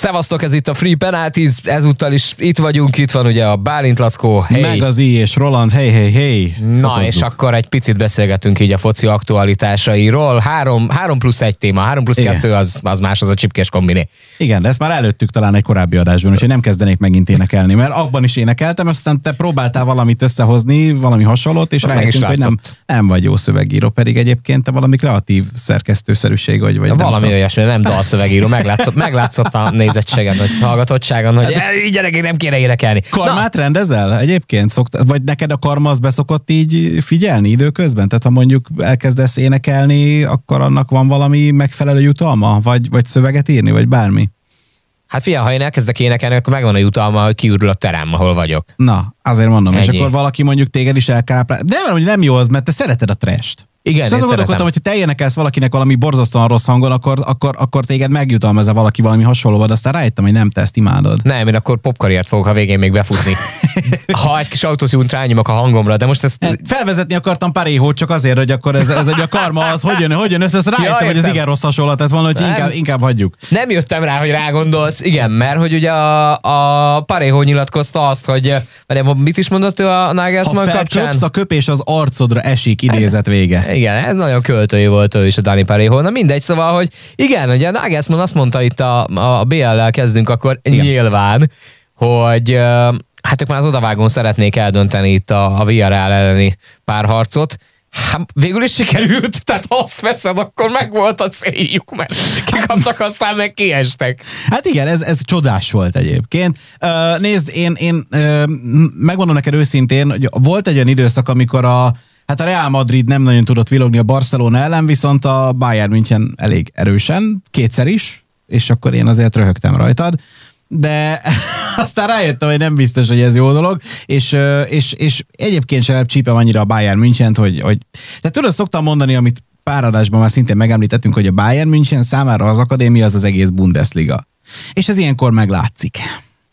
Szevasztok, ez itt a Free Penalties, ezúttal is itt vagyunk, itt van ugye a Bálint Lackó, hey. Meg az I és Roland, hey, hey, hey. Na, Fokozzuk. és akkor egy picit beszélgetünk így a foci aktualitásairól. Három, három plusz egy téma, három plusz Igen. kettő az, az más, az a csipkés kombiné. Igen, de ezt már előttük talán egy korábbi adásban, úgyhogy nem kezdenék megint énekelni, mert abban is énekeltem, aztán te próbáltál valamit összehozni, valami hasonlót, és rájöttünk, hogy nem, nem vagy jó szövegíró, pedig egyébként te valami kreatív szerkesztőszerűség vagy. vagy valami olyasmi, nem dalszövegíró, meglátszott, meglátszott a nézettségen, hogy hallgatottságon, hogy hát, így gyerekek nem kéne énekelni. Karmát Na. rendezel egyébként? Szokt, vagy neked a karma az beszokott így figyelni időközben? Tehát ha mondjuk elkezdesz énekelni, akkor annak van valami megfelelő jutalma? Vagy, vagy szöveget írni, vagy bármi? Hát fia, ha én elkezdek énekelni, akkor megvan a jutalma, hogy kiürül a terem, ahol vagyok. Na, azért mondom. Ennyi. És akkor valaki mondjuk téged is elkáprál. De nem, hogy nem jó az, mert te szereted a trest. Igen, és azon gondolkodtam, hogy te énekelsz valakinek valami borzasztóan rossz hangon, akkor, akkor, akkor téged megjutalmaz -e valaki valami hasonló, de aztán rájöttem, hogy nem te ezt imádod. Nem, én akkor popkarriert fogok a végén még befutni. ha egy kis autótűnt rányomok a hangomra, de most ezt... Felvezetni akartam paréhót csak azért, hogy akkor ez, ez egy a karma az, hogy jön, hogy jön össze, ezt rájöttem, ja, hogy ez igen rossz hasonlat, tehát van, hogy inkább, inkább hagyjuk. Nem jöttem rá, hogy rágondolsz, igen, mert hogy ugye a, a paréhó nyilatkozta azt, hogy mert mit is mondott ő a Nagelsmann kapcsán? a köpés az arcodra esik, idézet vége. Igen, ez nagyon költői volt ő is a Dani Parejo. Na mindegy, szóval, hogy igen, ugye Nagelsmann azt mondta itt a, a BL-lel kezdünk, akkor igen. nyilván, hogy hát ők már az odavágón szeretnék eldönteni itt a, a VRL elleni párharcot, Hát végül is sikerült, tehát ha azt veszed, akkor meg volt a céljuk, mert kikaptak, aztán meg kiestek. Hát igen, ez, ez csodás volt egyébként. Nézd, én, én megmondom neked őszintén, hogy volt egy olyan időszak, amikor a Hát a Real Madrid nem nagyon tudott vilogni a Barcelona ellen, viszont a Bayern München elég erősen, kétszer is, és akkor én azért röhögtem rajtad de aztán rájöttem, hogy nem biztos, hogy ez jó dolog, és, és, és egyébként sem csípem annyira a Bayern München, hogy, hogy... Tehát tudod, szoktam mondani, amit pár adásban már szintén megemlítettünk, hogy a Bayern München számára az akadémia az az egész Bundesliga. És ez ilyenkor meglátszik.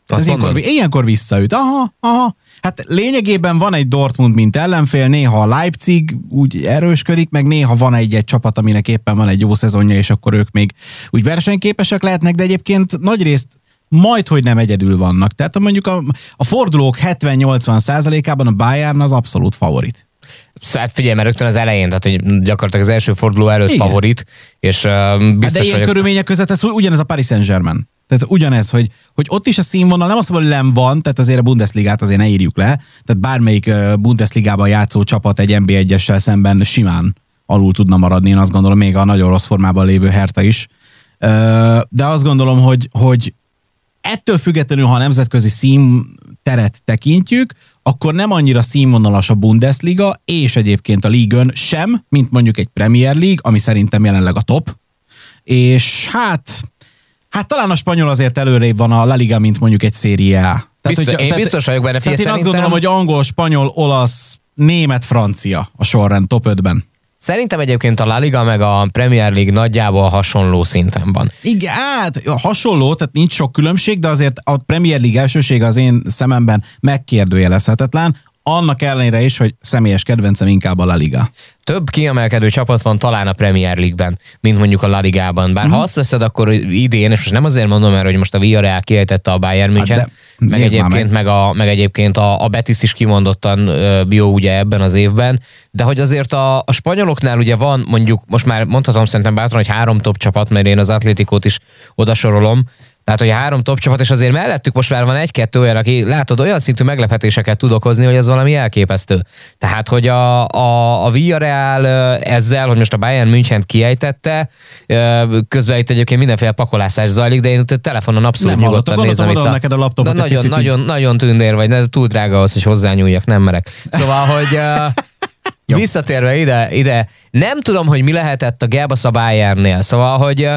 Azt ez ilyenkor, ilyenkor visszaüt. Aha, aha. Hát lényegében van egy Dortmund, mint ellenfél, néha a Leipzig úgy erősködik, meg néha van egy-egy csapat, aminek éppen van egy jó szezonja, és akkor ők még úgy versenyképesek lehetnek, de egyébként nagyrészt majd, hogy nem egyedül vannak. Tehát mondjuk a, a fordulók 70-80 százalékában a Bayern az abszolút favorit. Hát figyelj, mert rögtön az elején, tehát hogy gyakorlatilag az első forduló előtt Igen. favorit, és uh, biztos hát De ilyen vagyok... körülmények között ez ugyanez a Paris Saint-Germain. Tehát ugyanez, hogy, hogy ott is a színvonal, nem azt mondom, hogy nem van, tehát azért a Bundesligát azért ne írjuk le, tehát bármelyik Bundesligában játszó csapat egy NB1-essel szemben simán alul tudna maradni, én azt gondolom, még a nagyon rossz formában lévő Herta is. De azt gondolom, hogy, hogy ettől függetlenül, ha a nemzetközi színteret tekintjük, akkor nem annyira színvonalas a Bundesliga, és egyébként a Ligön sem, mint mondjuk egy Premier League, ami szerintem jelenleg a top. És hát Hát talán a spanyol azért előrébb van a La Liga, mint mondjuk egy Serie A. Tehát, biztos, hogy, én tehát, biztos vagyok benne. Tehát én azt gondolom, hogy angol, spanyol, olasz, német, francia a sorrend top 5-ben. Szerintem egyébként a La Liga meg a Premier League nagyjából hasonló szinten van. Igen, hát hasonló, tehát nincs sok különbség, de azért a Premier League elsősége az én szememben megkérdőjelezhetetlen annak ellenére is, hogy személyes kedvencem inkább a La Liga. Több kiemelkedő csapat van talán a Premier League-ben, mint mondjuk a La Ligában. Bár uh-huh. ha azt veszed, akkor idén, és most nem azért mondom, mert hogy most a Villarreal kiejtette a Bayern München, hát meg, egyébként, meg. Meg, a, meg egyébként a, a Betis is kimondottan jó ugye ebben az évben, de hogy azért a, a spanyoloknál ugye van mondjuk, most már mondhatom szerintem bátran, hogy három top csapat, mert én az Atlétikót is odasorolom, tehát, hogy három top csapat, és azért mellettük most már van egy-kettő olyan, aki látod, olyan szintű meglepetéseket tud okozni, hogy ez valami elképesztő. Tehát, hogy a, a, a Villarreal ezzel, hogy most a Bayern München kiejtette, közben itt egyébként mindenféle pakolászás zajlik, de én itt a telefonon abszolút nem nyugodtan nézem itt a... neked a laptopot de nagyon, nagyon, nagyon tündér vagy, de túl drága az, hogy hozzányúljak, nem merek. Szóval, hogy visszatérve ide, ide, nem tudom, hogy mi lehetett a Gelbasz a Bayernnél. Szóval, hogy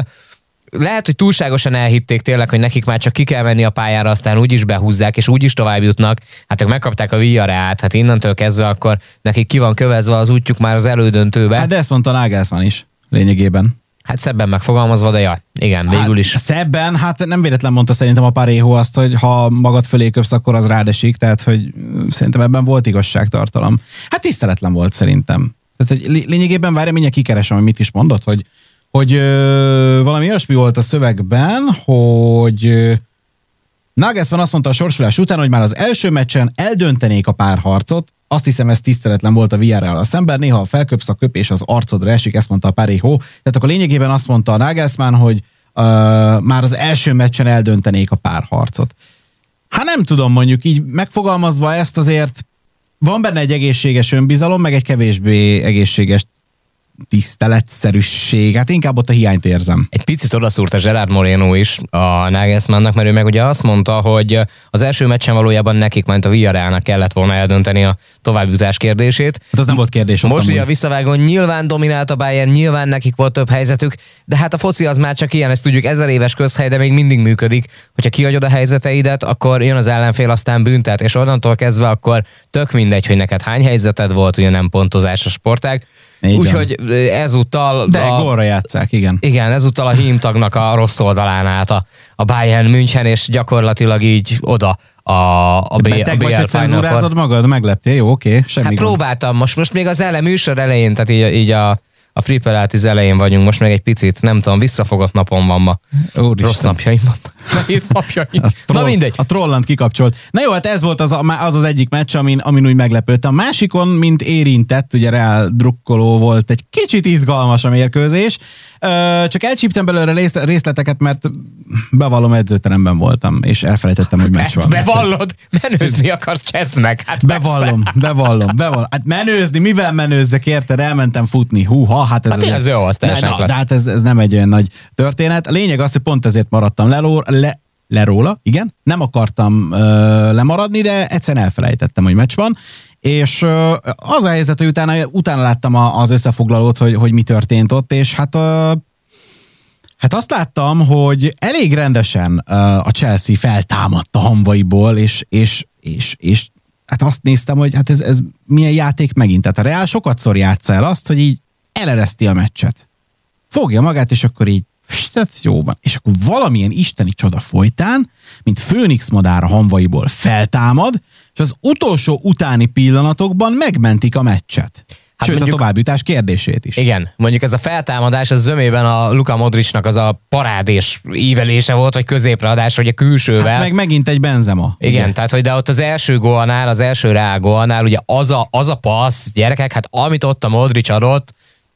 lehet, hogy túlságosan elhitték tényleg, hogy nekik már csak ki kell menni a pályára, aztán úgy is behúzzák, és úgy is tovább jutnak. Hát ők megkapták a Villareát, hát innentől kezdve akkor nekik ki van kövezve az útjuk már az elődöntőbe. Hát de ezt mondta Nagelsmann is lényegében. Hát szebben megfogalmazva, de ja, igen, hát végül is. Szebben, hát nem véletlen mondta szerintem a Parého azt, hogy ha magad fölé köpsz, akkor az rád esik, tehát hogy szerintem ebben volt igazságtartalom. Hát tiszteletlen volt szerintem. Tehát hogy lényegében várj, mindjárt kikeresem, hogy mit is mondott, hogy hogy ö, valami olyasmi volt a szövegben, hogy ö, Nagelsmann azt mondta a sorsolás után, hogy már az első meccsen eldöntenék a párharcot, azt hiszem, ez tiszteletlen volt a VR-rel a szemben, néha a felköpsz a köpés az arcodra esik, ezt mondta a Parejo. Tehát akkor lényegében azt mondta a Nagelsmann, hogy uh, már az első meccsen eldöntenék a párharcot. Hát nem tudom, mondjuk így megfogalmazva ezt azért van benne egy egészséges önbizalom, meg egy kevésbé egészséges tiszteletszerűség, hát inkább ott a hiányt érzem. Egy picit odaszúrt a Gerard Moreno is a Nagelsmannnak, mert ő meg ugye azt mondta, hogy az első meccsen valójában nekik, majd a Villarrealnak kellett volna eldönteni a továbbjutás kérdését. Hát az nem volt kérdés. Most ugye a visszavágón nyilván dominált a Bayern, nyilván nekik volt több helyzetük, de hát a foci az már csak ilyen, ezt tudjuk, ezer éves közhely, de még mindig működik. Hogyha kihagyod a helyzeteidet, akkor jön az ellenfél, aztán büntet, és onnantól kezdve akkor tök mindegy, hogy neked hány helyzeted volt, ugye nem pontozás a sportág. Úgyhogy ezúttal... De a, gólra játszák, igen. Igen, ezúttal a hímtagnak a rossz oldalán állt a, a Bayern München, és gyakorlatilag így oda a, a, B, a BL vagy, hogy magad, megleptél, jó, oké, semmi Hát gond. próbáltam, most, most még az ele, műsor elején, tehát így, így a, a Free Pilates elején vagyunk, most még egy picit, nem tudom, visszafogott napom van ma. Úristen. Rossz napjaim vannak. Nehéz napjaim. Na mindegy. A trollant kikapcsolt. Na jó, hát ez volt az az, az egyik meccs, amin, amin úgy meglepődtem. A másikon, mint érintett, ugye reál drukkoló volt, egy kicsit izgalmas a mérkőzés. Csak elcsíptem belőle részleteket, mert bevallom edzőteremben voltam, és elfelejtettem, hogy meccs van. Bevallod? Menőzni akarsz, cseszd meg. Hát bevallom, bevallom, bevallom. Hát menőzni, mivel menőzzek, érted? Elmentem futni. Húha, hát ez... Hát ez jó, azt ne, na, de hát ez, ez nem egy olyan nagy történet. A lényeg az, hogy pont ezért maradtam lelór, le, le róla, igen. Nem akartam uh, lemaradni, de egyszerűen elfelejtettem, hogy meccs van. És uh, az a helyzet, hogy utána, utána láttam a, az összefoglalót, hogy, hogy mi történt ott, és hát uh, Hát azt láttam, hogy elég rendesen uh, a Chelsea feltámadt a hamvaiból, és, és, és, és hát azt néztem, hogy hát ez, ez milyen játék megint. Tehát a Real sokat szor el azt, hogy így elereszti a meccset. Fogja magát, és akkor így tehát jó van. És akkor valamilyen isteni csoda folytán, mint Főnix madár a hamvaiból feltámad, és az utolsó utáni pillanatokban megmentik a meccset. Hát Sőt, mondjuk, a továbbjutás kérdését is. Igen, mondjuk ez a feltámadás, az zömében a Luka Modricnak az a parádés ívelése volt, vagy középreadás, vagy a külsővel. Hát meg megint egy benzema. Igen, ugye? tehát hogy de ott az első gólnál, az első reál ugye az a, az a passz, gyerekek, hát amit ott a Modric adott,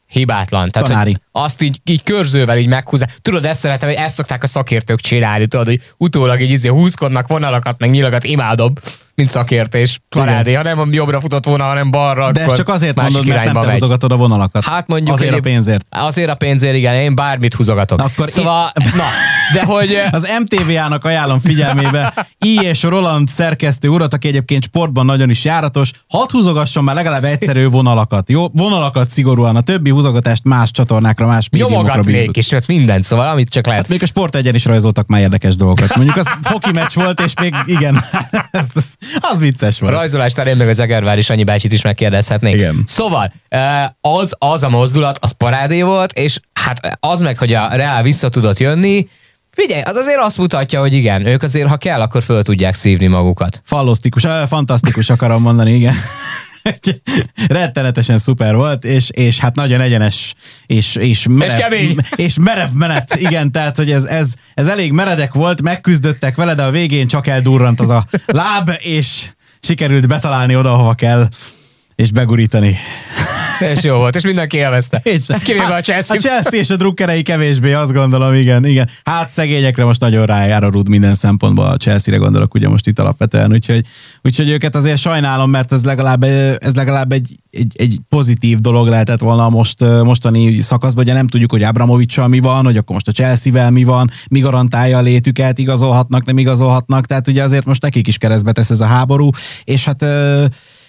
hibátlan. Tehát, Tanári. azt így, így körzővel így meghúzza. Tudod, ezt szeretem, hogy ezt szokták a szakértők csinálni, tudod, hogy utólag így izé húzkodnak vonalakat, meg nyilakat, imádom mint szakértés. Parádé, ha nem jobbra futott volna, hanem balra, De ezt csak azért mondod, mert nem te a vonalakat. Hát mondjuk azért a pénzért. Azért a pénzért, igen, én bármit húzogatok. Akkor szóval, én... na, de hogy... Az MTV-ának ajánlom figyelmébe I. és Roland szerkesztő urat, aki egyébként sportban nagyon is járatos, hadd húzogasson már legalább egyszerű vonalakat. Jó, vonalakat szigorúan, a többi húzogatást más csatornákra, más médiumokra bízunk. is, mert mindent, szóval amit csak lehet. Hát még a sport egyen is rajzoltak már érdekes dolgokat. Mondjuk az hoki meccs volt, és még igen, az vicces volt. A rajzolás terén meg az Egervár is annyi bácsit is megkérdezhetnék. Igen. Szóval, az, az a mozdulat, az parádé volt, és hát az meg, hogy a Real vissza tudott jönni, Figyelj, az azért azt mutatja, hogy igen, ők azért, ha kell, akkor föl tudják szívni magukat. Fallosztikus, fantasztikus akarom mondani, igen. Rettenetesen szuper volt, és, és hát nagyon egyenes, és, és, merev, és, és merev menet, igen, tehát, hogy ez, ez, ez elég meredek volt, megküzdöttek vele, de a végén csak eldurrant az a láb, és sikerült betalálni oda, hova kell, és begurítani. És jó volt, és mindenki élvezte. Hát, a Chelsea. A Chelsea és a drukkerei kevésbé, azt gondolom, igen, igen. Hát szegényekre most nagyon rájár a minden szempontból, a Chelsea-re gondolok ugye most itt alapvetően, úgyhogy, úgyhogy őket azért sajnálom, mert ez legalább, ez legalább egy, egy, egy pozitív dolog lehetett volna most mostani szakaszban, ugye nem tudjuk, hogy Abramovicsal mi van, hogy akkor most a Chelsea-vel mi van, mi garantálja a létüket, igazolhatnak, nem igazolhatnak, tehát ugye azért most nekik is keresztbe tesz ez a háború, és hát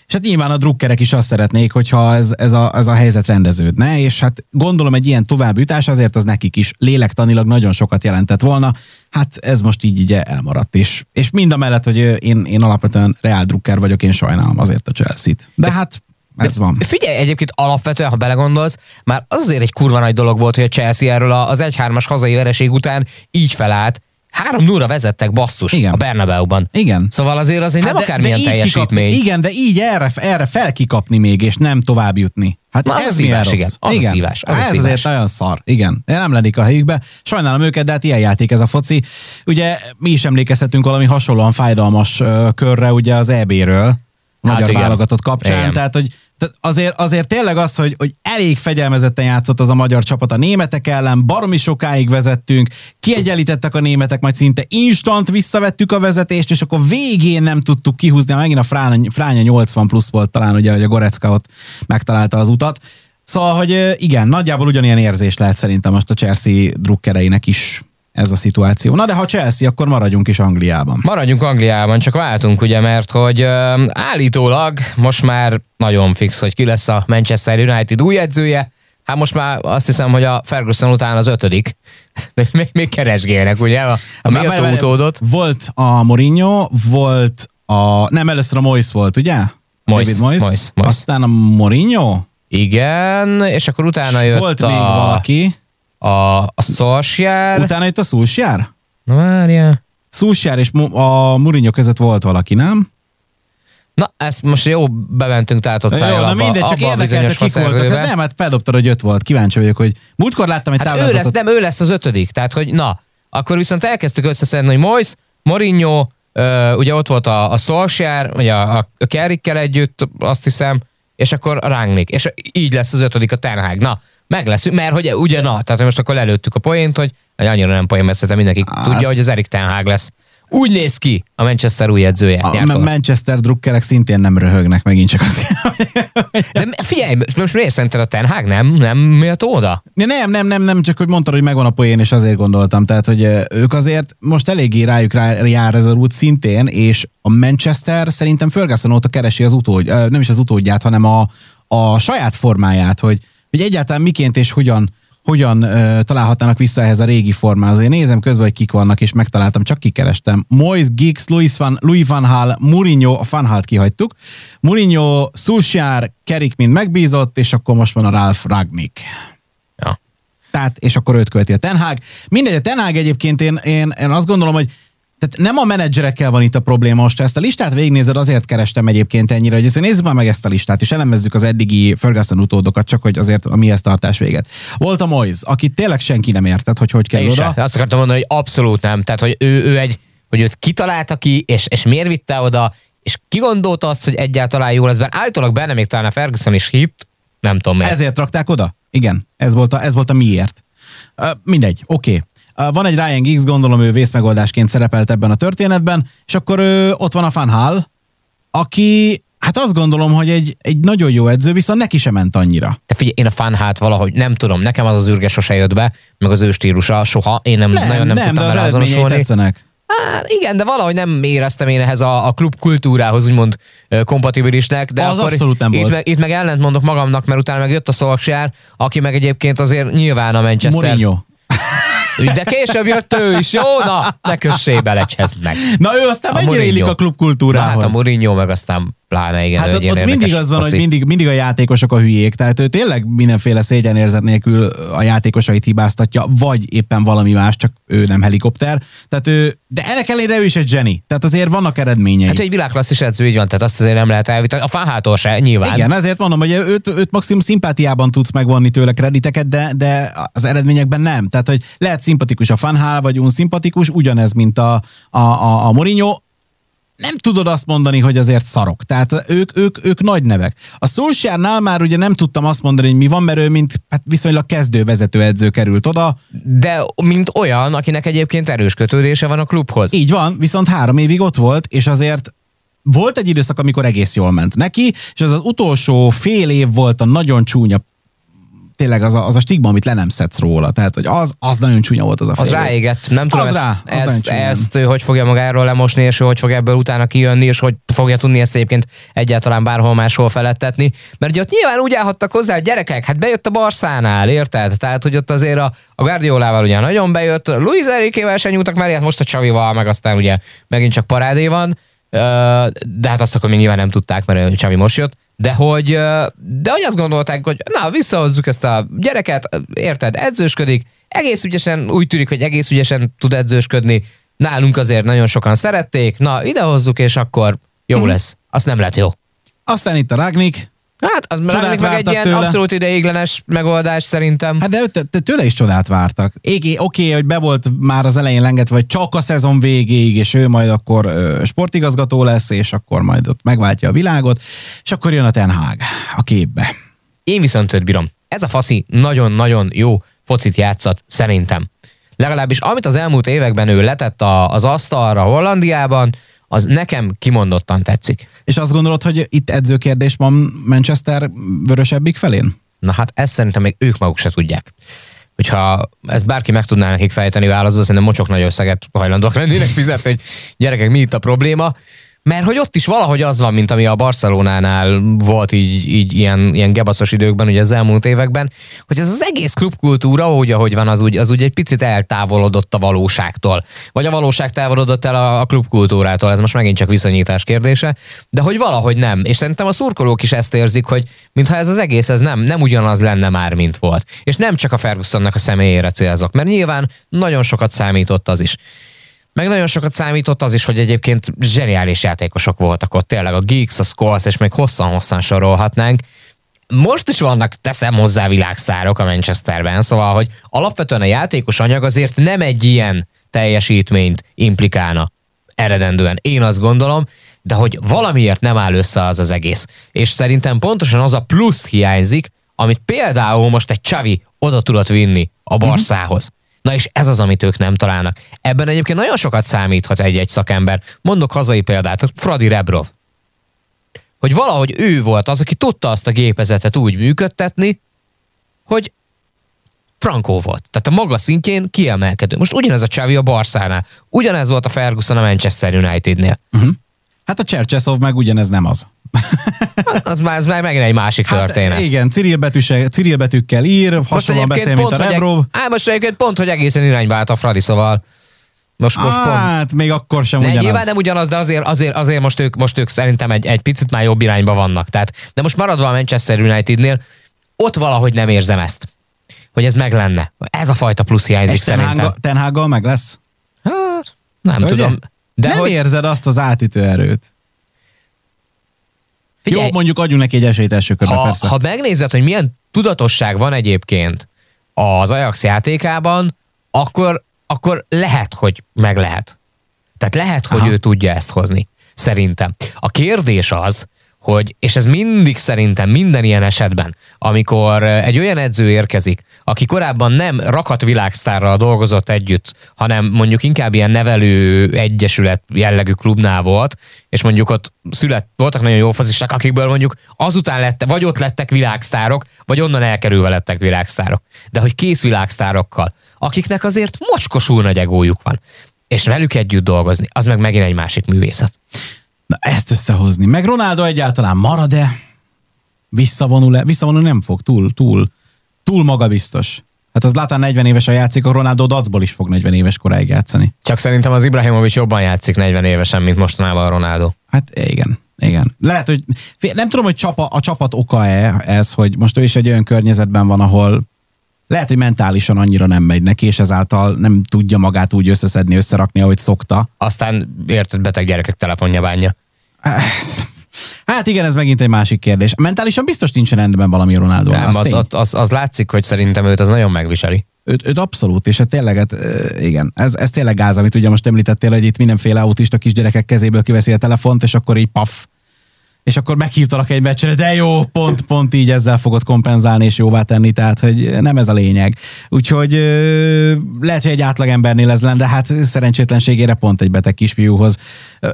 és hát nyilván a drukkerek is azt szeretnék, hogyha ez, ez, a, ez a helyzet rendeződne, és hát gondolom egy ilyen továbbjutás azért az nekik is lélektanilag nagyon sokat jelentett volna. Hát ez most így így elmaradt is. És mind a mellett, hogy én, én alapvetően reál drukker vagyok, én sajnálom azért a Chelsea-t. De hát ez van. Figyelj, egyébként alapvetően, ha belegondolsz, már az azért egy kurva nagy dolog volt, hogy a Chelsea erről az 1-3-as hazai vereség után így felállt, Három nulla vezettek basszus igen. a Bernabeu-ban. Igen. Szóval azért azért hát nem de, akármilyen de teljesítmény. Kikapni, igen, de így erre, erre felkikapni még, és nem tovább jutni. Hát Na, ez az rossz. igen. Az igen. a szívás. Az ez azért nagyon szar. Igen. Nem lennék a helyükbe. Sajnálom őket, de hát ilyen játék ez a foci. Ugye mi is emlékezhetünk valami hasonlóan fájdalmas ö, körre ugye az EB-ről, a magyar igen. válogatott kapcsán. Igen. Tehát, hogy tehát azért, azért tényleg az, hogy, hogy elég fegyelmezetten játszott az a magyar csapat a németek ellen, baromi sokáig vezettünk, kiegyenlítettek a németek, majd szinte instant visszavettük a vezetést, és akkor végén nem tudtuk kihúzni, megint a Fránya, Fránya 80 plusz volt talán, ugye, hogy a Gorecka ott megtalálta az utat. Szóval, hogy igen, nagyjából ugyanilyen érzés lehet szerintem most a Chelsea drukkereinek is ez a szituáció. Na de ha Chelsea, akkor maradjunk is Angliában. Maradjunk Angliában, csak váltunk ugye, mert hogy ö, állítólag most már nagyon fix, hogy ki lesz a Manchester United új edzője. Hát most már azt hiszem, hogy a Ferguson után az ötödik. De még, még keresgélnek, ugye? A, a méltó utódot. Volt a Mourinho, volt a... Nem, először a Moyes volt, ugye? Moyes, David Moyes. Moyes, Moyes. Aztán a Mourinho. Igen, és akkor utána jött volt a, még valaki. A, a Solskjaer. Utána jött a Solskjaer? Na várja. Solskjaer és a Mourinho között volt valaki, nem? Na, ezt most jó bementünk tehát ott Jó, na mindegy, csak bizonyos kik voltak. Hát nem, hát feldobtad, hogy öt volt. Kíváncsi vagyok, hogy múltkor láttam egy Hát ő lesz, táblázatot. nem, ő lesz az ötödik. Tehát, hogy na, akkor viszont elkezdtük összeszedni, hogy Moyes, Mourinho, ugye ott volt a, a Solskjaer, ugye a, a Kerrikkel együtt, azt hiszem, és akkor a Rangnick. És így lesz az ötödik a Ten Hag. Na, meg lesz, mert hogy ugye na, tehát most akkor lelőttük a poént, hogy hogy annyira nem poén messze, mindenki Hát. tudja, hogy az Erik Ten Hag lesz. Úgy néz ki a Manchester új edzője. A Nyártól. Manchester drukkerek szintén nem röhögnek megint csak az. De figyelj, most miért szerinted a Ten Hag nem, nem méltó oda? Nem, nem, nem, nem, csak hogy mondtad, hogy megvan a poén, és azért gondoltam. Tehát, hogy ők azért most eléggé rájuk rá, jár ez a út szintén, és a Manchester szerintem Ferguson óta keresi az utód, nem is az utódját, hanem a, a saját formáját, hogy, hogy egyáltalán miként és hogyan hogyan ö, találhatnának vissza ehhez a régi formához. Én nézem közben, hogy kik vannak, és megtaláltam, csak kikerestem. Moyes, Giggs, Louis van, Louis van Hal, Mourinho, a Van Halt kihagytuk. Mourinho, Solskjaer, Kerik mind megbízott, és akkor most van a Ralph Ragnick Ja. tehát, és akkor őt követi a Ten Hag. Mindegy, a Ten Hag egyébként én, én, én azt gondolom, hogy tehát nem a menedzserekkel van itt a probléma most. Ezt a listát végignézed, azért kerestem egyébként ennyire, hogy ezt nézzük már meg ezt a listát, és elemezzük az eddigi Ferguson utódokat, csak hogy azért a mihez tartás véget. Volt a Moyes, akit tényleg senki nem értett, hogy hogy kell oda. se. Azt akartam mondani, hogy abszolút nem. Tehát, hogy ő, ő egy, hogy őt kitalálta ki, és, és miért vitte oda, és ki gondolta azt, hogy egyáltalán jó lesz, bár állítólag benne még talán a Ferguson is hit, nem tudom miért. Ezért rakták oda? Igen, ez volt a, ez volt a miért. Uh, mindegy, oké. Okay. Van egy Ryan Giggs, gondolom ő vészmegoldásként szerepelt ebben a történetben, és akkor uh, ott van a Van Hal, aki, hát azt gondolom, hogy egy, egy nagyon jó edző, viszont neki sem ment annyira. Te figyelj, én a fanhát valahogy nem tudom, nekem az az űrge sose jött be, meg az ő stílusa soha, én nem, Nem, nagyon nem, nem, de tudtam az vele eredményei tetszenek. Hát igen, de valahogy nem éreztem én ehhez a, a klub kultúrához úgymond kompatibilisnek, de Az akkor abszolút nem itt, volt. meg, itt meg ellent mondok magamnak, mert utána meg jött a Solskjaer, aki meg egyébként azért nyilván a Manchester Mourinho. De később jött ő is, jó? Na, ne kössé bele, csezd meg. Na ő aztán A mennyire Mourinho. illik a klub Na, kultúrához? hát a Mourinho meg aztán pláne, igen. Hát ott, ott mindig az van, hogy faszi. mindig, mindig a játékosok a hülyék, tehát ő tényleg mindenféle szégyenérzet nélkül a játékosait hibáztatja, vagy éppen valami más, csak ő nem helikopter. Tehát ő, de ennek ellenére ő is egy zseni. Tehát azért vannak eredményei. Hát egy világklasszis edző, így van, tehát azt azért nem lehet elvitani. A fánhától se, nyilván. Igen, ezért mondom, hogy őt, őt maximum szimpátiában tudsz megvonni tőle krediteket, de, de az eredményekben nem. Tehát, hogy lehet szimpatikus a fanhál, vagy unszimpatikus, ugyanez, mint a, a, a, a Mourinho. Nem tudod azt mondani, hogy azért szarok. Tehát ők, ők, ők nagy nevek. A Solskjaernál már ugye nem tudtam azt mondani, hogy mi van, mert ő mint hát viszonylag kezdő vezetőedző került oda. De mint olyan, akinek egyébként erős kötődése van a klubhoz. Így van, viszont három évig ott volt, és azért volt egy időszak, amikor egész jól ment neki, és az az utolsó fél év volt a nagyon csúnya tényleg az a, az a stigma, amit le nem szedsz róla. Tehát, hogy az, az nagyon csúnya volt az a fél Az ráégett, nem tudom, Az ezt, rá, az ezt, ezt, hogy fogja magáról lemosni, és hogy fog ebből utána kijönni, és hogy fogja tudni ezt egyébként egyáltalán bárhol máshol felettetni. Mert ugye ott nyilván úgy állhattak hozzá, hogy gyerekek, hát bejött a Barszánál, érted? Tehát, hogy ott azért a, a Guardiolával ugye nagyon bejött, Luis Enriquével se nyúltak mellé, hát most a Csavival, meg aztán ugye megint csak parádé van, de hát azt akkor még nyilván nem tudták, mert Csavi most jött. De hogy, de hogy azt gondolták, hogy na, visszahozzuk ezt a gyereket, érted, edzősködik, egész ügyesen, úgy tűnik, hogy egész ügyesen tud edzősködni, nálunk azért nagyon sokan szerették, na, idehozzuk, és akkor jó Mhm. lesz. Azt nem lett jó. Aztán itt a Ragnik, Hát az meg egy ilyen tőle. abszolút ideiglenes megoldás szerintem. Hát de te, tőle is csodát vártak. Oké, okay, hogy be volt már az elején lenget, vagy csak a szezon végéig, és ő majd akkor sportigazgató lesz, és akkor majd ott megváltja a világot, és akkor jön a Ten Hag a képbe. Én viszont őt bírom. Ez a faszi nagyon-nagyon jó focit játszat, szerintem. Legalábbis amit az elmúlt években ő letett a, az asztalra Hollandiában, az nekem kimondottan tetszik. És azt gondolod, hogy itt edzőkérdés van Manchester vörösebbik felén? Na hát ezt szerintem még ők maguk se tudják. Hogyha ezt bárki meg tudná nekik fejteni válaszol, szerintem mocsok nagy összeget hajlandóak lennének fizetni, hogy gyerekek, mi itt a probléma. Mert hogy ott is valahogy az van, mint ami a Barcelonánál volt így, így ilyen, ilyen gebaszos időkben, ugye az elmúlt években, hogy ez az egész klubkultúra, úgy ahogy van, az úgy, az úgy egy picit eltávolodott a valóságtól. Vagy a valóság távolodott el a, a klubkultúrától, ez most megint csak viszonyítás kérdése, de hogy valahogy nem. És szerintem a szurkolók is ezt érzik, hogy mintha ez az egész ez nem, nem ugyanaz lenne már, mint volt. És nem csak a Fergusonnak a személyére célzok, mert nyilván nagyon sokat számított az is. Meg nagyon sokat számított az is, hogy egyébként zseniális játékosok voltak ott, tényleg a Geeks, a Skulls, és még hosszan-hosszan sorolhatnánk. Most is vannak, teszem hozzá világsztárok a Manchesterben, szóval, hogy alapvetően a játékos anyag azért nem egy ilyen teljesítményt implikálna eredendően. Én azt gondolom, de hogy valamiért nem áll össze az az egész. És szerintem pontosan az a plusz hiányzik, amit például most egy Csavi oda tudott vinni a Barszához. Na és ez az, amit ők nem találnak. Ebben egyébként nagyon sokat számíthat egy-egy szakember. Mondok hazai példát, Fradi Rebrov. Hogy valahogy ő volt az, aki tudta azt a gépezetet úgy működtetni, hogy Frankó volt. Tehát a maga szintjén kiemelkedő. Most ugyanez a Csavi a Barszánál. Ugyanez volt a Ferguson a Manchester Unitednél. Uh-huh. Hát a Csercseszov meg ugyanez nem az. Az már, az már megint egy másik hát történet. Igen, Cyril, betűse, Cyril betűkkel ír, hasonlóan beszél, pont, mint a Rebrov. Á, most egyébként pont, hogy egészen irányba állt a Fradi, szóval most, most hát, pont... még akkor sem ne, ugyanaz. Nyilván nem ugyanaz, de azért, azért, azért most, ők, most ők szerintem egy, egy picit már jobb irányba vannak. Tehát, de most maradva a Manchester Unitednél, ott valahogy nem érzem ezt, hogy ez meg lenne. Ez a fajta plusz hiányzik szerintem. Tenhággal meg lesz? Hát, nem Ugye? tudom. De nem hogy... érzed azt az átütő erőt? Figyelj, Jó, mondjuk adjunk neki egy esélyt első körben, ha, persze. Ha megnézed, hogy milyen tudatosság van egyébként az Ajax játékában, akkor, akkor lehet, hogy meg lehet. Tehát lehet, hogy Aha. ő tudja ezt hozni. Szerintem. A kérdés az, hogy, és ez mindig szerintem minden ilyen esetben, amikor egy olyan edző érkezik, aki korábban nem rakat világsztárral dolgozott együtt, hanem mondjuk inkább ilyen nevelő egyesület jellegű klubnál volt, és mondjuk ott szület, voltak nagyon jó fazisták, akikből mondjuk azután lett, vagy ott lettek világsztárok, vagy onnan elkerülve lettek világsztárok. De hogy kész világsztárokkal, akiknek azért mocskosul nagy egójuk van, és velük együtt dolgozni, az meg megint egy másik művészet. Na ezt összehozni. Meg Ronaldo egyáltalán marad-e? Visszavonul-e? Visszavonul nem fog, túl, túl, túl magabiztos. Hát az Látán 40 évesen játszik, a Ronaldo dacból is fog 40 éves koráig játszani. Csak szerintem az Ibrahimovic jobban játszik 40 évesen, mint mostanában a Ronaldo. Hát igen. Igen. Lehet, hogy nem tudom, hogy csapa, a csapat oka-e ez, hogy most ő is egy olyan környezetben van, ahol lehet, hogy mentálisan annyira nem megy neki, és ezáltal nem tudja magát úgy összeszedni, összerakni, ahogy szokta. Aztán érted, beteg gyerekek telefonja bánja. Hát igen, ez megint egy másik kérdés. Mentálisan biztos nincs rendben valami Ronaldo. Nem, az, az, az, az, látszik, hogy szerintem őt az nagyon megviseli. Őt, őt abszolút, és hát tényleg, hát, igen, ez, ez tényleg gáz, amit ugye most említettél, hogy itt mindenféle autista kisgyerekek kezéből kiveszi a telefont, és akkor így paf, és akkor meghívtalak egy meccsre, de jó, pont, pont így ezzel fogod kompenzálni és jóvá tenni, tehát hogy nem ez a lényeg. Úgyhogy lehet, hogy egy átlagembernél ez lenne, de hát szerencsétlenségére pont egy beteg kisfiúhoz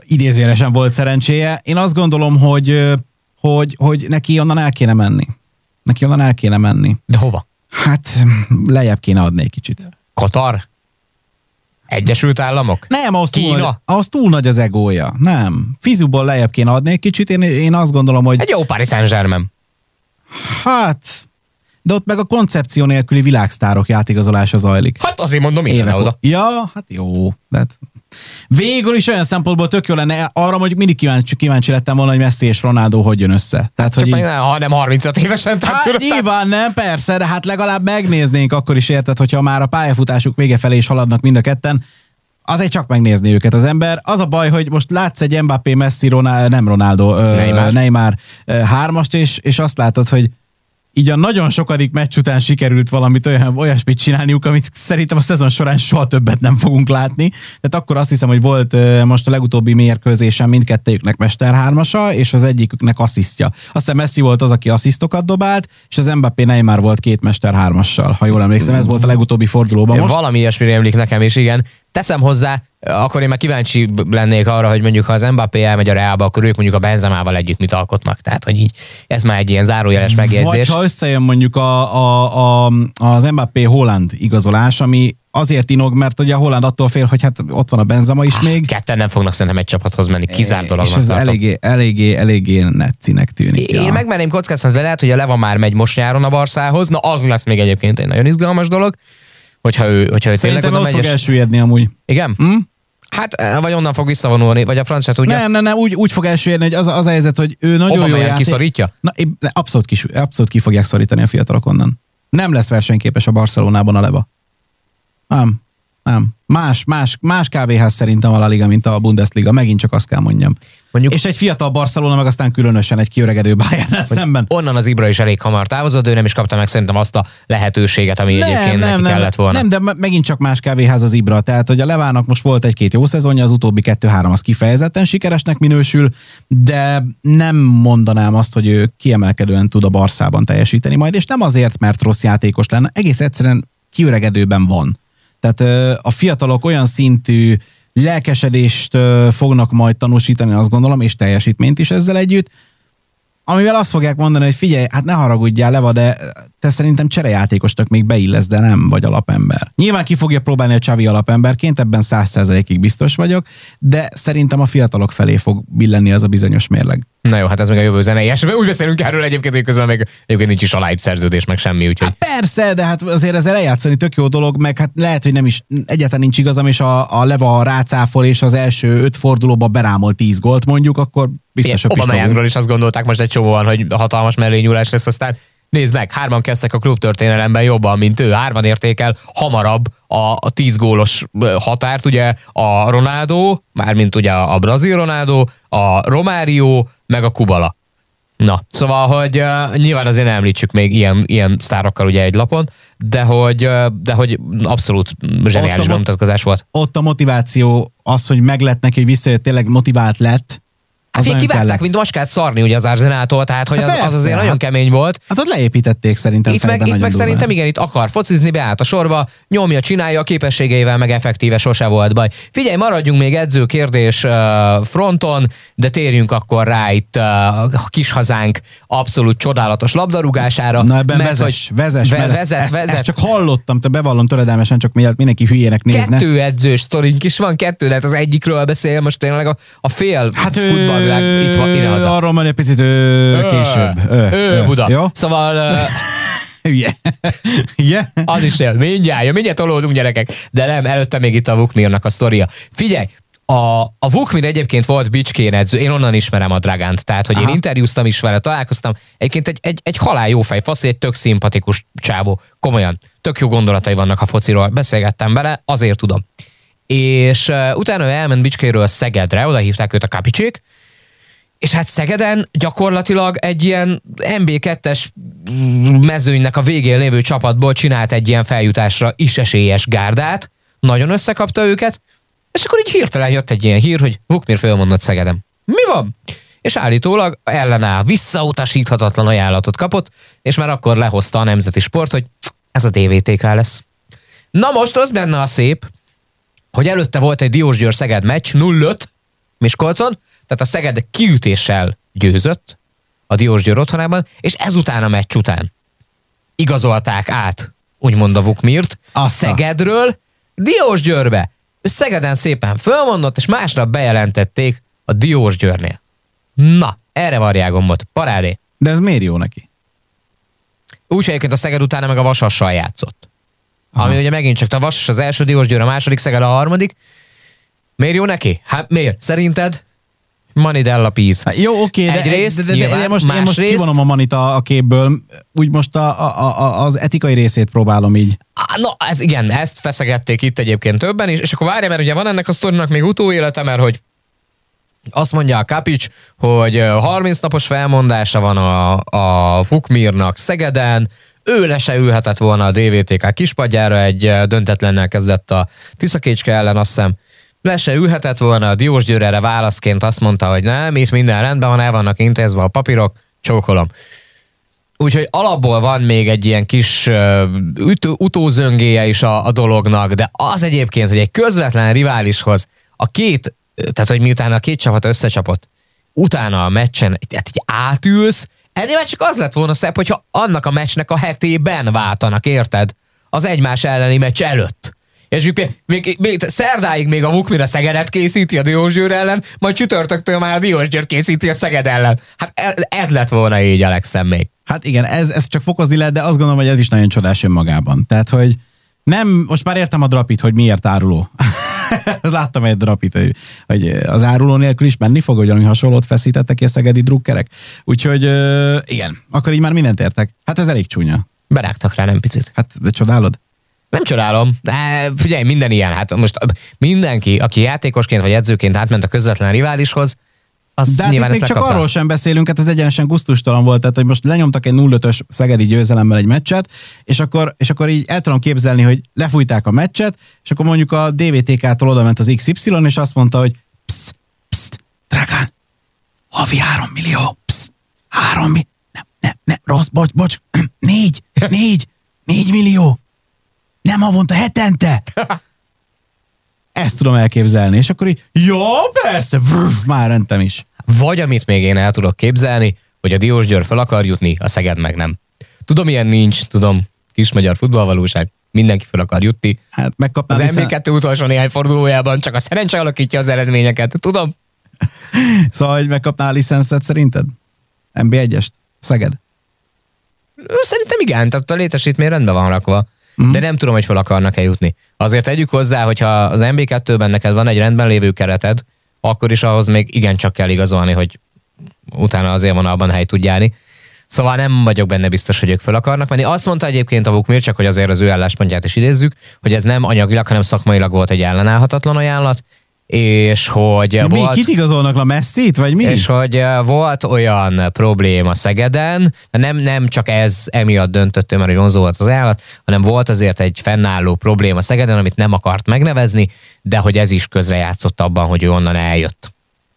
idézőjelesen volt szerencséje. Én azt gondolom, hogy, hogy, hogy neki onnan el kéne menni. Neki onnan el kéne menni. De hova? Hát lejjebb kéne adni egy kicsit. Katar? Egyesült Államok? Nem, ahhoz túl, nagy, ahhoz túl nagy az egója. Nem. Fizuból lejjebb kéne adni egy kicsit. Én, én azt gondolom, hogy... Egy jó Paris Saint-Germain. Hát, de ott meg a koncepció nélküli világsztárok játékozolása zajlik. Hát azért mondom, én oda. Ja, hát jó. De hát Végül is olyan szempontból tök jó lenne, arra mondjuk mindig kíváncsi, kíváncsi lettem volna, hogy Messi és Ronaldo hogy jön össze. Tehát, Csak hogy így... ha nem 35 évesen. Tehát hát tudod, nyilván nem, persze, de hát legalább megnéznénk akkor is érted, hogyha már a pályafutásuk vége felé is haladnak mind a ketten. azért csak megnézni őket az ember. Az a baj, hogy most látsz egy Mbappé, Messi, Ronaldo, nem Ronaldo, Neymar, Neymar hármast, és, és azt látod, hogy így a nagyon sokadik meccs után sikerült valamit olyan, olyasmit csinálniuk, amit szerintem a szezon során soha többet nem fogunk látni. Tehát akkor azt hiszem, hogy volt most a legutóbbi mérkőzésen mindkettőjüknek Mester hármasa, és az egyiküknek asszisztja. Azt hiszem Messi volt az, aki asszisztokat dobált, és az Mbappé Neymar volt két Mester ha jól emlékszem, ez volt a legutóbbi fordulóban most. Valami ilyesmire emlék nekem is, igen. Teszem hozzá, akkor én már kíváncsi lennék arra, hogy mondjuk ha az Mbappé elmegy a Realba, akkor ők mondjuk a Benzemával együtt mit alkotnak. Tehát, hogy így ez már egy ilyen zárójeles megjegyzés. Vagy ha összejön mondjuk a, a, a, az Mbappé Holland igazolás, ami azért inog, mert ugye a Holland attól fél, hogy hát ott van a Benzema is ah, még. Ketten nem fognak szerintem egy csapathoz menni, kizárt dolog. És ez eléggé, eléggé, eléggé netszinek tűnik. Én ja. megmerném kockáztatni, lehet, hogy a Leva már megy most nyáron a Barszához, na az lesz még egyébként egy nagyon izgalmas dolog, hogyha ő, hogyha ő tényleg oda megy. fog elsüllyedni amúgy. Igen? Hm? Hát, eh, vagy onnan fog visszavonulni, vagy a francia tudja. Nem, nem, nem, úgy, úgy fog elsüllyedni, hogy az, az a helyzet, hogy ő nagyon jó játék. kiszorítja? Na, abszolút, kis, abszolút ki fogják szorítani a fiatalok onnan. Nem lesz versenyképes a Barcelonában a leva. Nem, nem. Más, más, más kávéház szerintem a La Liga, mint a Bundesliga. Megint csak azt kell mondjam. Mondjuk, és egy fiatal Barcelona, meg aztán különösen egy kiöregedő Bayern szemben. Onnan az Ibra is elég hamar távozott, ő nem is kapta meg szerintem azt a lehetőséget, ami nem, egyébként nem, neki nem, kellett volna. Nem, de megint csak más kávéház az Ibra. Tehát, hogy a Levának most volt egy-két jó szezonja, az utóbbi kettő-három az kifejezetten sikeresnek minősül, de nem mondanám azt, hogy ő kiemelkedően tud a Barszában teljesíteni majd, és nem azért, mert rossz játékos lenne, egész egyszerűen kiöregedőben van. Tehát a fiatalok olyan szintű lelkesedést fognak majd tanúsítani, azt gondolom, és teljesítményt is ezzel együtt, amivel azt fogják mondani, hogy figyelj, hát ne haragudjál, Leva, de te szerintem cserejátékosnak még beillesz, de nem vagy alapember. Nyilván ki fogja próbálni a Csavi alapemberként, ebben száz százalékig biztos vagyok, de szerintem a fiatalok felé fog billenni az a bizonyos mérleg. Na jó, hát ez meg a jövő zenei esetben. Úgy beszélünk erről egyébként, hogy közben még egyébként nincs is aláírt szerződés, meg semmi. Úgyhogy... Hát persze, de hát azért ezzel eljátszani tök jó dolog, meg hát lehet, hogy nem is egyáltalán nincs igazam, és a, a Leva rácáfol, és az első öt fordulóba berámol tíz gólt mondjuk, akkor biztos a Obama is azt gondolták most egy csomóan, hogy hatalmas mellényúlás lesz, aztán Nézd meg, hárman kezdtek a klub történelemben jobban, mint ő. Hárman értékel hamarabb a, a tíz gólos határt, ugye a Ronaldo, mármint ugye a brazil Ronaldo, a Romário, meg a Kubala. Na, szóval, hogy uh, nyilván azért nem említsük még ilyen, ilyen sztárokkal ugye egy lapon, de hogy, uh, de hogy abszolút zseniális bemutatkozás volt. Ott a motiváció, az, hogy meg lett neki, hogy visszajött, tényleg motivált lett, Hát még kivágták, mint maskát szarni ugye az Arzenától, tehát hogy hát az, az azért hát, nagyon kemény volt. Hát ott leépítették szerintem Itt meg, itt meg szerintem igen, itt akar focizni, beállt a sorba, nyomja, csinálja, a képességeivel meg effektíve sose volt baj. Figyelj, maradjunk még edző kérdés fronton, de térjünk akkor rá itt a kis hazánk abszolút csodálatos labdarúgására. Na ebben mert, vezes, hogy vezes, ve, vezet, vezet, ezt, vezet. ezt, csak hallottam, te bevallom töredelmesen, csak miért mindenki hülyének nézne. Kettő edzős sztorink is van, kettő, lehet az egyikről beszél most tényleg a, a fél hát futball világ itt van, ide haza. Arról majd egy picit ö, később. Ö, ö, Buda. Jó? Szóval... Hülye. Igen? Az is él. Mindjárt, mindjárt tolódunk gyerekek. De nem, előtte még itt a Vukmirnak a sztoria. Figyelj, a, a Vukmir egyébként volt Bicskén edző, én onnan ismerem a Dragánt, tehát hogy Aha. én interjúztam is vele, találkoztam. Egyébként egy, egy, egy halál jó fej, faszi, egy tök szimpatikus csávó, komolyan. Tök jó gondolatai vannak a fociról, beszélgettem vele, azért tudom. És uh, utána ő elment Bicskéről Szegedre, oda hívták őt a kapicsék, és hát Szegeden gyakorlatilag egy ilyen MB2-es mezőnynek a végén lévő csapatból csinált egy ilyen feljutásra is esélyes gárdát, nagyon összekapta őket, és akkor így hirtelen jött egy ilyen hír, hogy Vukmir fölmondott Szegedem. Mi van? És állítólag ellenáll, visszautasíthatatlan ajánlatot kapott, és már akkor lehozta a nemzeti sport, hogy ez a DVTK lesz. Na most az benne a szép, hogy előtte volt egy Diósgyőr Szeged meccs, 0-5 Miskolcon, tehát a Szeged kiütéssel győzött a Diósgyőr otthonában, és ezután a meccs után igazolták át, úgymond a Vukmirt, a Szegedről Diósgyőrbe. Ő Szegeden szépen fölmondott, és másnap bejelentették a Diósgyőrnél. Na, erre varják gombot. Parádé. De ez miért jó neki? Úgy egyébként a Szeged utána meg a Vasassal játszott. Aha. Ami ugye megint csak a Vasas az első Diósgyőr, a második, Szeged a harmadik. Miért jó neki? Hát miért? Szerinted? Manidella Peace. Hát jó, oké, de, Egyrészt, de, de, de, nyilván, de most, én most kivonom a Manita a képből, úgy most a, a, a, az etikai részét próbálom így. No, ez igen, ezt feszegették itt egyébként többen is, és akkor várj, mert ugye van ennek a sztorinak még utóélete, mert hogy azt mondja a Kapics, hogy 30 napos felmondása van a, a Fukmirnak Szegeden, ő le se ülhetett volna a DVTK kispadjára, egy döntetlennel kezdett a Tiszakécske ellen, azt hiszem, le se ülhetett volna, a Diós Győr erre válaszként azt mondta, hogy nem, és minden rendben van, el vannak intézve a papírok, csókolom. Úgyhogy alapból van még egy ilyen kis uh, utózöngéje is a, a dolognak, de az egyébként, hogy egy közvetlen riválishoz a két, tehát hogy miután a két csapat összecsapott, utána a meccsen tehát így átülsz, ennél már csak az lett volna szebb, hogyha annak a meccsnek a hetében váltanak, érted? Az egymás elleni meccs előtt. És még, még, még szerdáig még a Vukmira Szegedet készíti a Diósgyőr ellen, majd csütörtöktől már a Diósgyőr készíti a Szeged ellen. Hát ez, ez lett volna így Alexem még. Hát igen, ez, ez csak fokozni lehet, de azt gondolom, hogy ez is nagyon csodás önmagában. Tehát, hogy nem, most már értem a drapit, hogy miért áruló. Láttam egy drapit, hogy, hogy az áruló nélkül is menni fog, hogy valami hasonlót feszítettek ki a szegedi drukkerek. Úgyhogy igen, akkor így már mindent értek. Hát ez elég csúnya. Berágtak rá nem picit. Hát, de csodálod? Nem csodálom, de figyelj, minden ilyen. Hát most mindenki, aki játékosként vagy edzőként átment a közvetlen riválishoz, az De hát nyilván itt még csak arról sem beszélünk, hát ez egyenesen guztustalan volt, tehát hogy most lenyomtak egy 0-5-ös szegedi győzelemmel egy meccset, és akkor, és akkor így el tudom képzelni, hogy lefújták a meccset, és akkor mondjuk a DVTK-tól oda ment az XY, és azt mondta, hogy pszt, pszt, drágán, havi 3 millió, pszt, 3 millió, nem, nem, nem, rossz, bocs, bocs, négy, négy, négy millió, nem havonta, hetente. Ezt tudom elképzelni. És akkor így, jó, persze, vrr, már rentem is. Vagy amit még én el tudok képzelni, hogy a Diós Győr fel akar jutni, a Szeged meg nem. Tudom, ilyen nincs, tudom, kis magyar futballvalóság, mindenki fel akar jutni. Hát megkapnál Az hiszen... MB2 utolsó néhány fordulójában csak a szerencse alakítja az eredményeket, tudom. szóval, hogy megkapnál a licenszet szerinted? MB1-est? Szeged? Szerintem igen, tehát a létesítmény rendben van rakva mm. de nem tudom, hogy fel akarnak-e jutni. Azért tegyük hozzá, hogyha az MB2-ben neked van egy rendben lévő kereted, akkor is ahhoz még igencsak kell igazolni, hogy utána van abban hely tudjáni. Szóval nem vagyok benne biztos, hogy ők fel akarnak menni. Azt mondta egyébként a Vukmir, csak hogy azért az ő álláspontját is idézzük, hogy ez nem anyagilag, hanem szakmailag volt egy ellenállhatatlan ajánlat, és hogy mi, volt... Kit igazolnak a messzit, vagy mi? És hogy eh, volt olyan probléma Szegeden, nem, nem csak ez emiatt döntött ő, mert hogy vonzó volt az állat, hanem volt azért egy fennálló probléma Szegeden, amit nem akart megnevezni, de hogy ez is közrejátszott abban, hogy ő onnan eljött.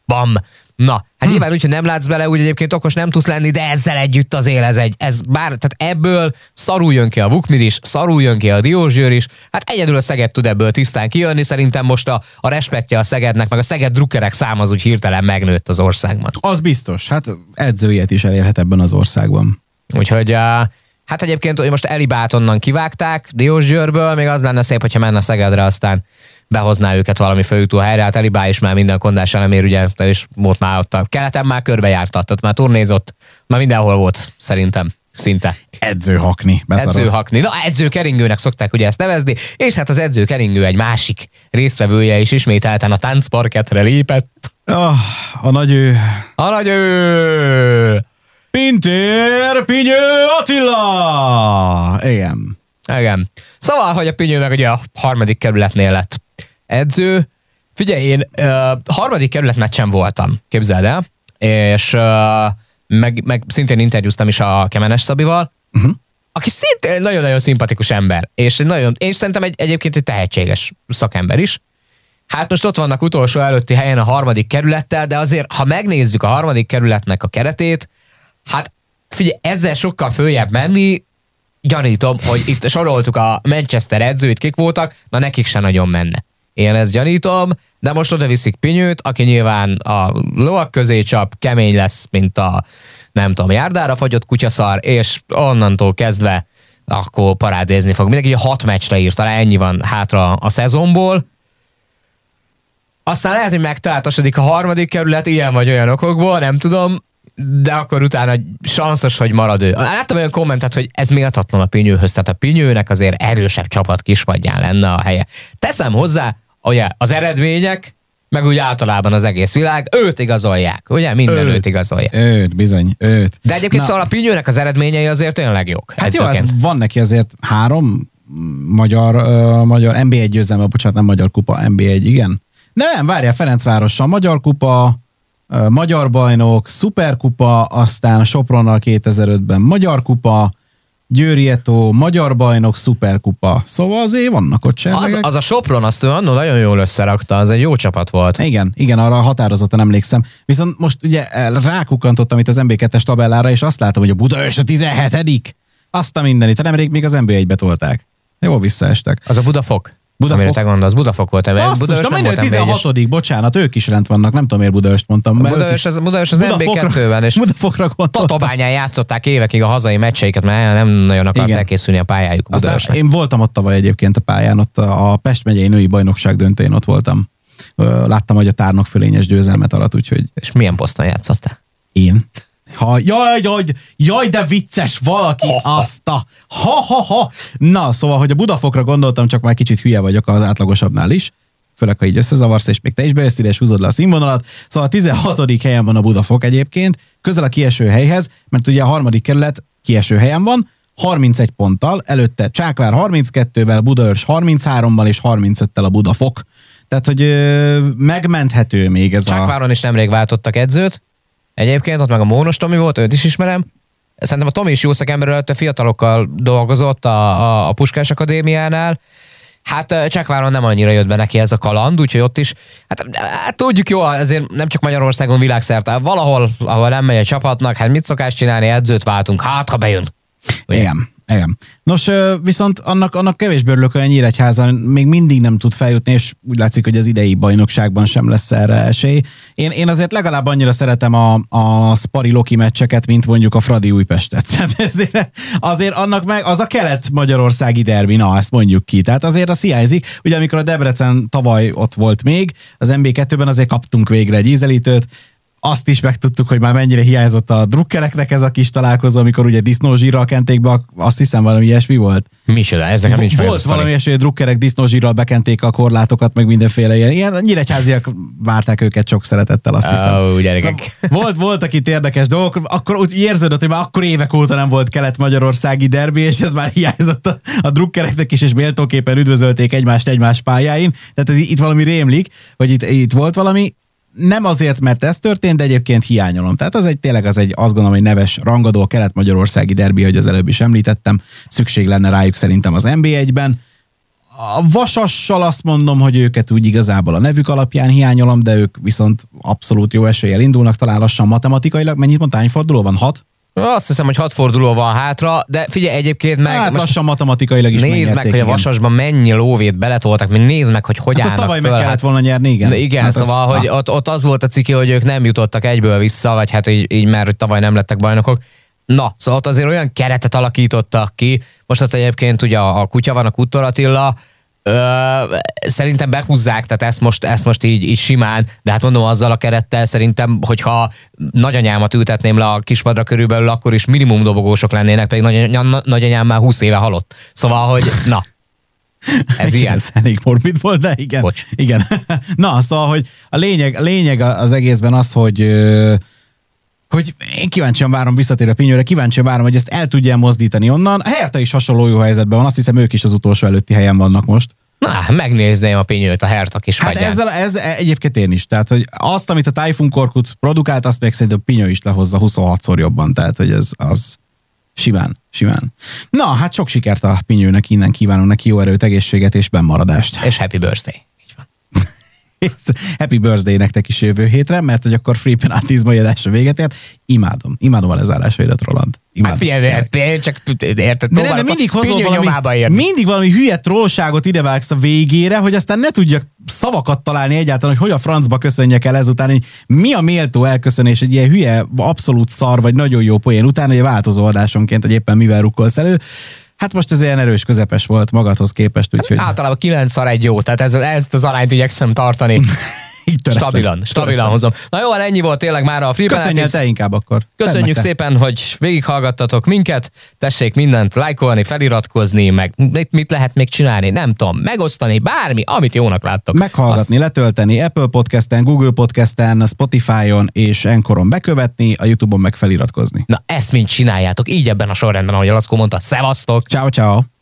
Bam! Na, hát hm. nyilván úgy, hogy nem látsz bele, úgy egyébként okos nem tudsz lenni, de ezzel együtt azért ez egy, ez bár, tehát ebből szarul jön ki a Vukmir is, szarul jön ki a Diózsőr is, hát egyedül a Szeged tud ebből tisztán kijönni, szerintem most a, a respektje a Szegednek, meg a Szeged drukkerek száma az úgy hirtelen megnőtt az országban. Az biztos, hát edzőjét is elérhet ebben az országban. Úgyhogy uh, Hát egyébként hogy most Elibát onnan kivágták Diósgyőrből, még az lenne szép, hogyha menne Szegedre, aztán behozná őket valami főjutó helyre, hát Elibá is már minden kondás elemér, ugye, és volt már ott a keleten már körbejártatott, már turnézott, már mindenhol volt szerintem szinte. Edzőhakni. Edzőhakni. Na, edzőkeringőnek szokták ugye ezt nevezni, és hát az edzőkeringő egy másik résztvevője is ismételten a táncparketre lépett. Oh, a nagy ő. A nagy ő. Pintér Pinyő Attila! Igen. Igen. Szóval, hogy a Pinyő meg ugye a harmadik kerületnél lett edző. Figyelj, én uh, harmadik kerület meccsen voltam, képzeld el, és uh, meg, meg szintén interjúztam is a Kemenes Szabival, uh-huh. aki szintén nagyon-nagyon szimpatikus ember, és nagyon, és szerintem egy, egyébként egy tehetséges szakember is. Hát most ott vannak utolsó előtti helyen a harmadik kerülettel, de azért, ha megnézzük a harmadik kerületnek a keretét, hát figyelj, ezzel sokkal följebb menni, gyanítom, hogy itt soroltuk a Manchester edzőit, kik voltak, na nekik se nagyon menne. Én ezt gyanítom, de most oda viszik Pinyőt, aki nyilván a lovak közé csap, kemény lesz, mint a nem tudom, járdára fagyott kutyaszar, és onnantól kezdve akkor parádézni fog. Mindenki ugye hat meccsre írt, talán ennyi van hátra a szezonból. Aztán lehet, hogy megtaláltasodik a harmadik kerület, ilyen vagy olyan okokból, nem tudom, de akkor utána sanszos, hogy marad ő. Láttam olyan kommentet, hogy ez méltatlan a Pinyőhöz, tehát a Pinyőnek azért erősebb csapat kispadján lenne a helye. Teszem hozzá, ugye az eredmények meg úgy általában az egész világ, őt igazolják, ugye? Minden őt, őt igazolják. Őt, bizony, őt. De egyébként Na. szóval a Pinyőnek az eredményei azért tényleg jók. Hát jó, hát van neki azért három magyar, uh, magyar NB1 győzelme, bocsánat, nem magyar kupa, NB1, igen. Nem, várjál, Ferencvárossal magyar kupa, uh, magyar bajnok, szuperkupa, aztán Sopronnal 2005-ben magyar kupa, Győri Eto, magyar bajnok, szuperkupa. Szóval azért vannak ott Az, az a Sopron, azt ő annól nagyon jól összerakta, az egy jó csapat volt. Igen, igen, arra határozottan emlékszem. Viszont most ugye rákukantottam itt az MB2-es tabellára, és azt látom, hogy a Budaörs a 17 Azt a mindenit, nemrég még az MB1-be tolták. Jól visszaestek. Az a Budafok? Budafok. Amire te gondolsz, Budafok volt ebben. Azt Budaörs nem volt 16 bocsánat, ők is rent vannak, nem tudom miért Budaöst mondtam. Budaörs az, Budaörs az MB2-ben, és Budafokra Tatabányán játszották évekig a hazai meccseiket, mert nem nagyon akart Igen. elkészülni a pályájuk Budaörsnek. Én voltam ott tavaly egyébként a pályán, ott a Pest megyei női bajnokság döntőjén ott voltam. Láttam, hogy a tárnok fölényes győzelmet alatt, úgyhogy... És milyen poszton játszottál? Én. Ha, jaj, jaj, jaj, de vicces valaki ha, azt a... Ha, ha, ha. Na, szóval, hogy a Budafokra gondoltam, csak már kicsit hülye vagyok az átlagosabbnál is. Főleg, ha így összezavarsz, és még te is bejössz és húzod le a színvonalat. Szóval a 16. helyen van a Budafok egyébként, közel a kieső helyhez, mert ugye a harmadik kerület kieső helyen van, 31 ponttal, előtte Csákvár 32-vel, Budaörs 33-mal és 35-tel a Budafok. Tehát, hogy ö, megmenthető még ez Csákváron a... Csákváron is nemrég váltottak edzőt. Egyébként ott meg a Mónos Tomi volt, őt is ismerem. Szerintem a Tomi is jó szakember előtt a fiatalokkal dolgozott a, a, a Puskás Akadémiánál. Hát Csekváron nem annyira jött be neki ez a kaland, úgyhogy ott is, hát, hát tudjuk jó, azért nem csak Magyarországon világszerte, valahol, ahol nem megy a csapatnak, hát mit szokás csinálni, edzőt váltunk, hát ha bejön. Igen. Igen. Nos, viszont annak, annak kevésbé örülök, hogy a Nyíregyházan még mindig nem tud feljutni, és úgy látszik, hogy az idei bajnokságban sem lesz erre esély. Én, én azért legalább annyira szeretem a, a Spari Loki meccseket, mint mondjuk a Fradi Újpestet. Tehát ezért, azért annak meg az a kelet-magyarországi derbi, na ezt mondjuk ki. Tehát azért az hiányzik. Ugye amikor a Debrecen tavaly ott volt még, az MB2-ben azért kaptunk végre egy ízelítőt, azt is megtudtuk, hogy már mennyire hiányzott a drukkereknek ez a kis találkozó, amikor ugye disznózsírral kenték be, azt hiszem valami ilyesmi volt. se, ez nekem nincs Volt valami ilyesmi, hogy a drukkerek disznózsírral bekenték a korlátokat, meg mindenféle ilyen. ilyen nyíregyháziak várták őket sok szeretettel, azt hiszem. Oh, szóval volt, voltak itt érdekes dolgok, akkor úgy érződött, hogy már akkor évek óta nem volt kelet-magyarországi derbi, és ez már hiányzott a, a drukkereknek is, és méltóképpen üdvözölték egymást egymás pályáin. Tehát ez, itt valami rémlik, hogy itt, itt volt valami, nem azért, mert ez történt, de egyébként hiányolom. Tehát az egy tényleg az egy, azt gondolom, hogy neves rangadó kelet-magyarországi derbi, hogy az előbb is említettem. Szükség lenne rájuk szerintem az NB1-ben. A Vasassal azt mondom, hogy őket úgy igazából a nevük alapján hiányolom, de ők viszont abszolút jó eséllyel indulnak, talán lassan matematikailag. Mennyit mondta, hány forduló van? Hat? Azt hiszem, hogy hat forduló van hátra, de figyelj egyébként meg... Hát lassan matematikailag is Nézd meg, hogy a Vasasban mennyi lóvét beletoltak, mint nézd meg, hogy hogy hát állnak tavaly föl. meg kellett volna nyerni, igen. De igen, hát szóval, az, hogy ott, ott, az volt a ciki, hogy ők nem jutottak egyből vissza, vagy hát így, így már, hogy tavaly nem lettek bajnokok. Na, szóval ott azért olyan keretet alakítottak ki. Most ott egyébként ugye a, a kutya van, a Kuttor Attila, Ö, szerintem behúzzák, tehát ezt most, ezt most így, így simán, de hát mondom azzal a kerettel szerintem, hogyha nagyanyámat ültetném le a kispadra körülbelül, akkor is minimum dobogósok lennének, pedig nagy, nagyanyám már 20 éve halott. Szóval, hogy na, ez igen, ilyen. Ez elég morbid volt, de igen. Bocs. Igen. Na, szóval, hogy a lényeg, a lényeg az egészben az, hogy hogy én kíváncsian várom visszatér a Pinyőre, kíváncsian várom, hogy ezt el tudja mozdítani onnan. A Herta is hasonló jó helyzetben van, azt hiszem ők is az utolsó előtti helyen vannak most. Na, megnézném a Pinyőt a Herta kis Hát ezzel, ez egyébként én is. Tehát, hogy azt, amit a Typhoon Korkut produkált, azt meg szerintem a Pinyő is lehozza 26-szor jobban. Tehát, hogy ez az simán, simán. Na, hát sok sikert a Pinyőnek, innen kívánunk neki jó erőt, egészséget és bennmaradást. És happy birthday. Happy birthday nektek is jövő hétre, mert hogy akkor free penaltizma adásra véget ért. Imádom, imádom a lezárásaidat, Roland. Imádom. Hát figyelj, csak érted, de, de mindig hozol valami, mindig valami hülye trollságot idevágsz a végére, hogy aztán ne tudjak szavakat találni egyáltalán, hogy hogy a francba köszönjek el ezután, hogy mi a méltó elköszönés egy ilyen hülye, abszolút szar, vagy nagyon jó poén után, hogy változó adásonként, hogy éppen mivel rukkolsz elő. Hát most ez ilyen erős közepes volt magadhoz képest, úgyhogy... Hát általában 9 szar egy jó, tehát ez, ezt az arányt igyekszem tartani. Stabilan, stabilan hozom. Na jó, ennyi volt tényleg már a Free Köszönjél te inkább akkor. Köszönjük szépen, hogy végighallgattatok minket. Tessék mindent lájkolni, feliratkozni, meg mit, mit lehet még csinálni, nem tudom, megosztani, bármi, amit jónak láttok. Meghallgatni, Azt... letölteni, Apple Podcasten, Google Podcasten, Spotify-on és Enkoron bekövetni, a YouTube-on meg feliratkozni. Na ezt mind csináljátok, így ebben a sorrendben, ahogy a Lackó mondta. Szevasztok! Ciao, ciao!